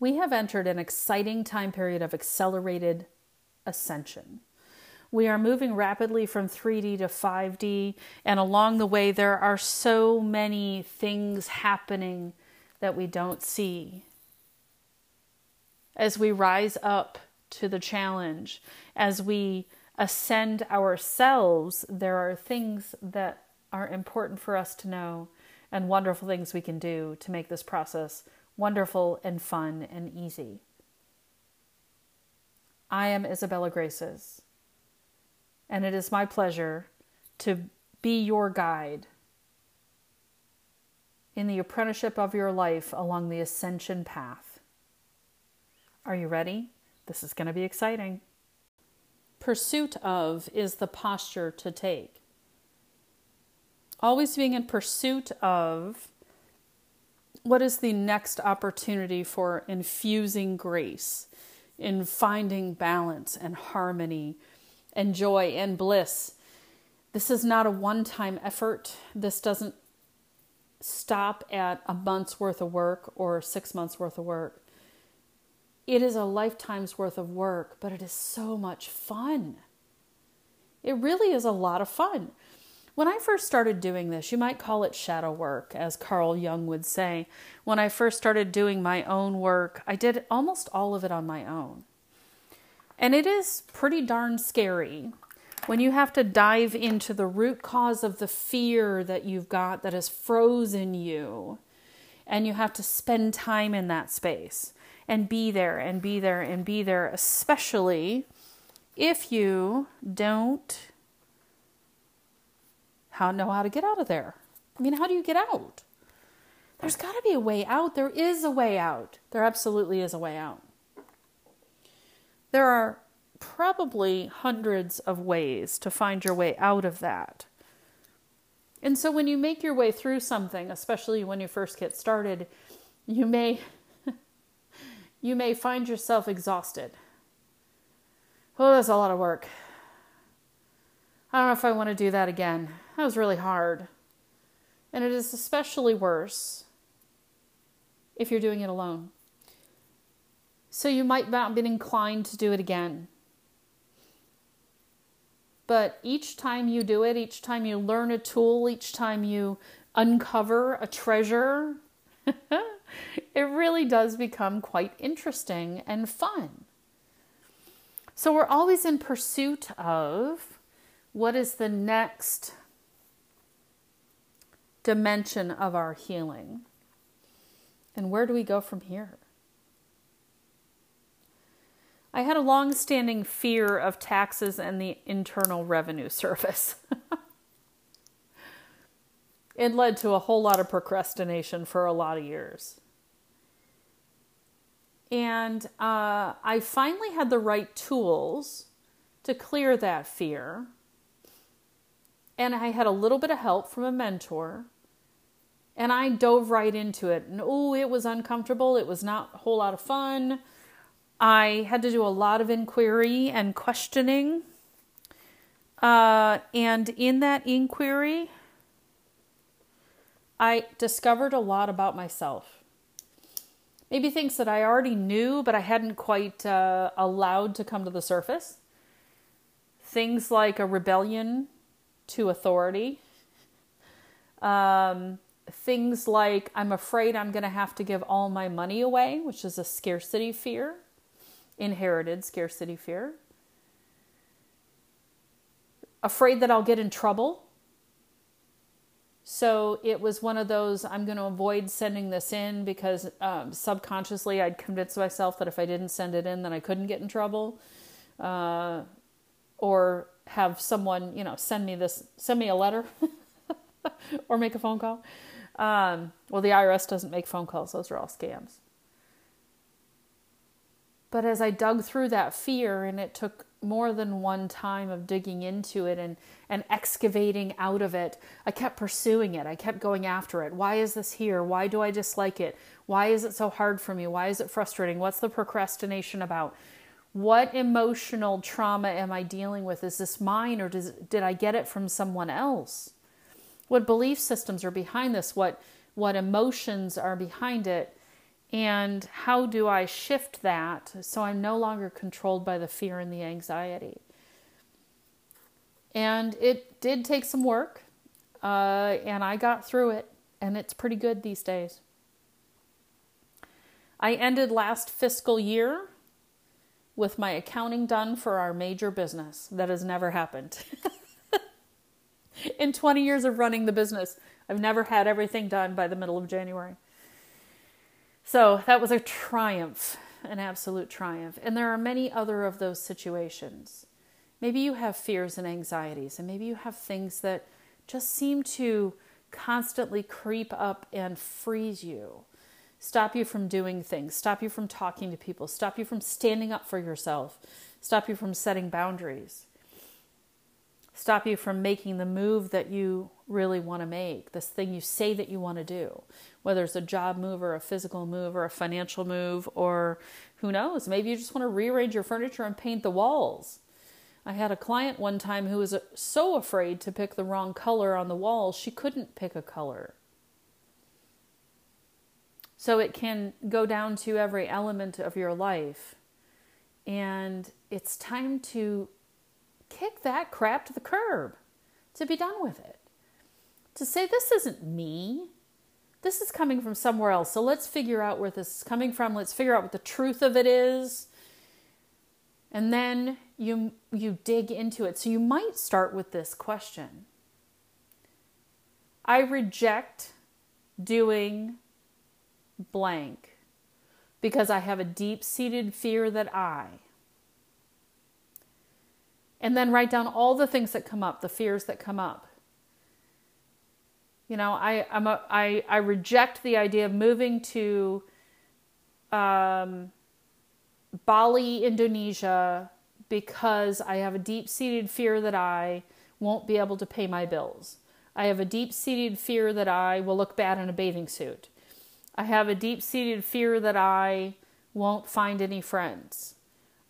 We have entered an exciting time period of accelerated ascension. We are moving rapidly from 3D to 5D, and along the way, there are so many things happening that we don't see. As we rise up to the challenge, as we ascend ourselves, there are things that are important for us to know and wonderful things we can do to make this process wonderful and fun and easy. I am Isabella Graces and it is my pleasure to be your guide in the apprenticeship of your life along the ascension path. Are you ready? This is going to be exciting. Pursuit of is the posture to take. Always being in pursuit of what is the next opportunity for infusing grace, in finding balance and harmony and joy and bliss. This is not a one time effort. This doesn't stop at a month's worth of work or six months worth of work. It is a lifetime's worth of work, but it is so much fun. It really is a lot of fun. When I first started doing this, you might call it shadow work, as Carl Jung would say. When I first started doing my own work, I did almost all of it on my own. And it is pretty darn scary when you have to dive into the root cause of the fear that you've got that has frozen you, and you have to spend time in that space and be there and be there and be there, especially if you don't how know how to get out of there. I mean, how do you get out? There's got to be a way out. There is a way out. There absolutely is a way out. There are probably hundreds of ways to find your way out of that. And so when you make your way through something, especially when you first get started, you may you may find yourself exhausted. Oh, that's a lot of work. I don't know if I want to do that again. That was really hard. And it is especially worse if you're doing it alone. So you might not be inclined to do it again. But each time you do it, each time you learn a tool, each time you uncover a treasure, it really does become quite interesting and fun. So we're always in pursuit of what is the next dimension of our healing? And where do we go from here? I had a long standing fear of taxes and the Internal Revenue Service. it led to a whole lot of procrastination for a lot of years. And uh, I finally had the right tools to clear that fear. And I had a little bit of help from a mentor. And I dove right into it. And oh, it was uncomfortable. It was not a whole lot of fun. I had to do a lot of inquiry and questioning. Uh, and in that inquiry, I discovered a lot about myself. Maybe things that I already knew, but I hadn't quite uh, allowed to come to the surface. Things like a rebellion to authority. Um, things like I'm afraid I'm going to have to give all my money away, which is a scarcity fear inherited scarcity fear. Afraid that I'll get in trouble. So it was one of those I'm going to avoid sending this in because um, subconsciously I'd convinced myself that if I didn't send it in, then I couldn't get in trouble. Uh, or have someone, you know, send me this, send me a letter or make a phone call. Um, well, the IRS doesn't make phone calls, those are all scams. But as I dug through that fear, and it took more than one time of digging into it and, and excavating out of it, I kept pursuing it. I kept going after it. Why is this here? Why do I dislike it? Why is it so hard for me? Why is it frustrating? What's the procrastination about? What emotional trauma am I dealing with? Is this mine or does, did I get it from someone else? What belief systems are behind this? What, what emotions are behind it? And how do I shift that so I'm no longer controlled by the fear and the anxiety? And it did take some work, uh, and I got through it, and it's pretty good these days. I ended last fiscal year with my accounting done for our major business. That has never happened. In 20 years of running the business, I've never had everything done by the middle of January. So that was a triumph, an absolute triumph. And there are many other of those situations. Maybe you have fears and anxieties, and maybe you have things that just seem to constantly creep up and freeze you stop you from doing things, stop you from talking to people, stop you from standing up for yourself, stop you from setting boundaries, stop you from making the move that you really want to make, this thing you say that you want to do, whether it's a job move or a physical move or a financial move, or who knows, maybe you just want to rearrange your furniture and paint the walls. I had a client one time who was so afraid to pick the wrong color on the walls, she couldn't pick a color. So it can go down to every element of your life. And it's time to kick that crap to the curb, to be done with it. To say, this isn't me. This is coming from somewhere else. So let's figure out where this is coming from. Let's figure out what the truth of it is. And then you, you dig into it. So you might start with this question I reject doing blank because I have a deep seated fear that I. And then write down all the things that come up, the fears that come up. You know, I, I'm a, I, I reject the idea of moving to um, Bali, Indonesia, because I have a deep seated fear that I won't be able to pay my bills. I have a deep seated fear that I will look bad in a bathing suit. I have a deep seated fear that I won't find any friends.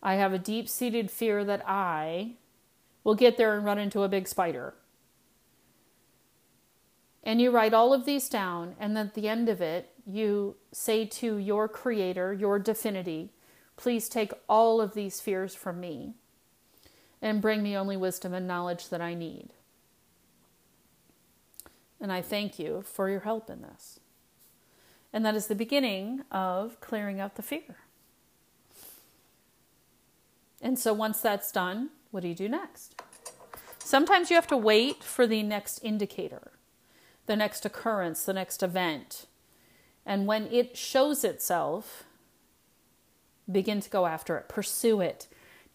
I have a deep seated fear that I will get there and run into a big spider. And you write all of these down, and at the end of it, you say to your creator, your divinity, please take all of these fears from me and bring me only wisdom and knowledge that I need. And I thank you for your help in this. And that is the beginning of clearing out the fear. And so once that's done, what do you do next? Sometimes you have to wait for the next indicator, the next occurrence, the next event. And when it shows itself, begin to go after it, pursue it,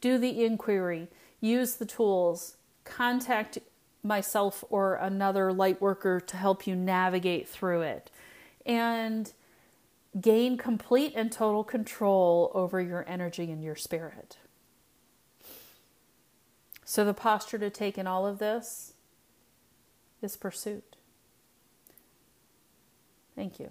do the inquiry, use the tools, contact myself or another light worker to help you navigate through it and gain complete and total control over your energy and your spirit. So, the posture to take in all of this is pursuit. Thank you.